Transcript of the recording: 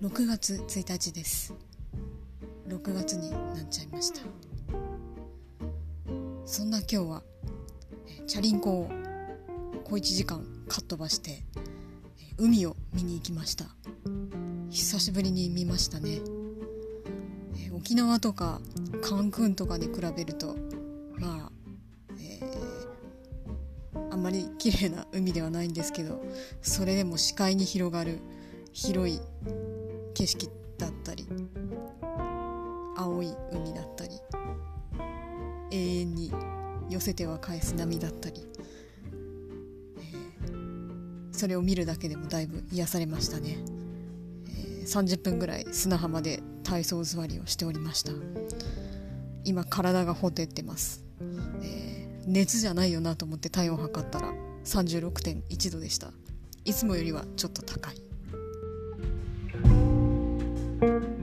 6月1日です。6月になっちゃいました。そんな今日はチャリンコを小1時間かっ飛ばして海を見に行きました。久しぶりに見ましたね。沖縄とかカンクンとかに比べるとまあ、えー、あんまり綺麗な海ではないんですけどそれでも視界に広がる広い景色だったり青い海だったり永遠に寄せては返す波だったり、えー、それを見るだけでもだいぶ癒されましたね、えー、30分ぐらい砂浜で体操座りをしておりました。今体がほてってます、えー、熱じゃないよなと思って体温測ったら36.1度でした。いつもよりはちょっと高い。Thank you.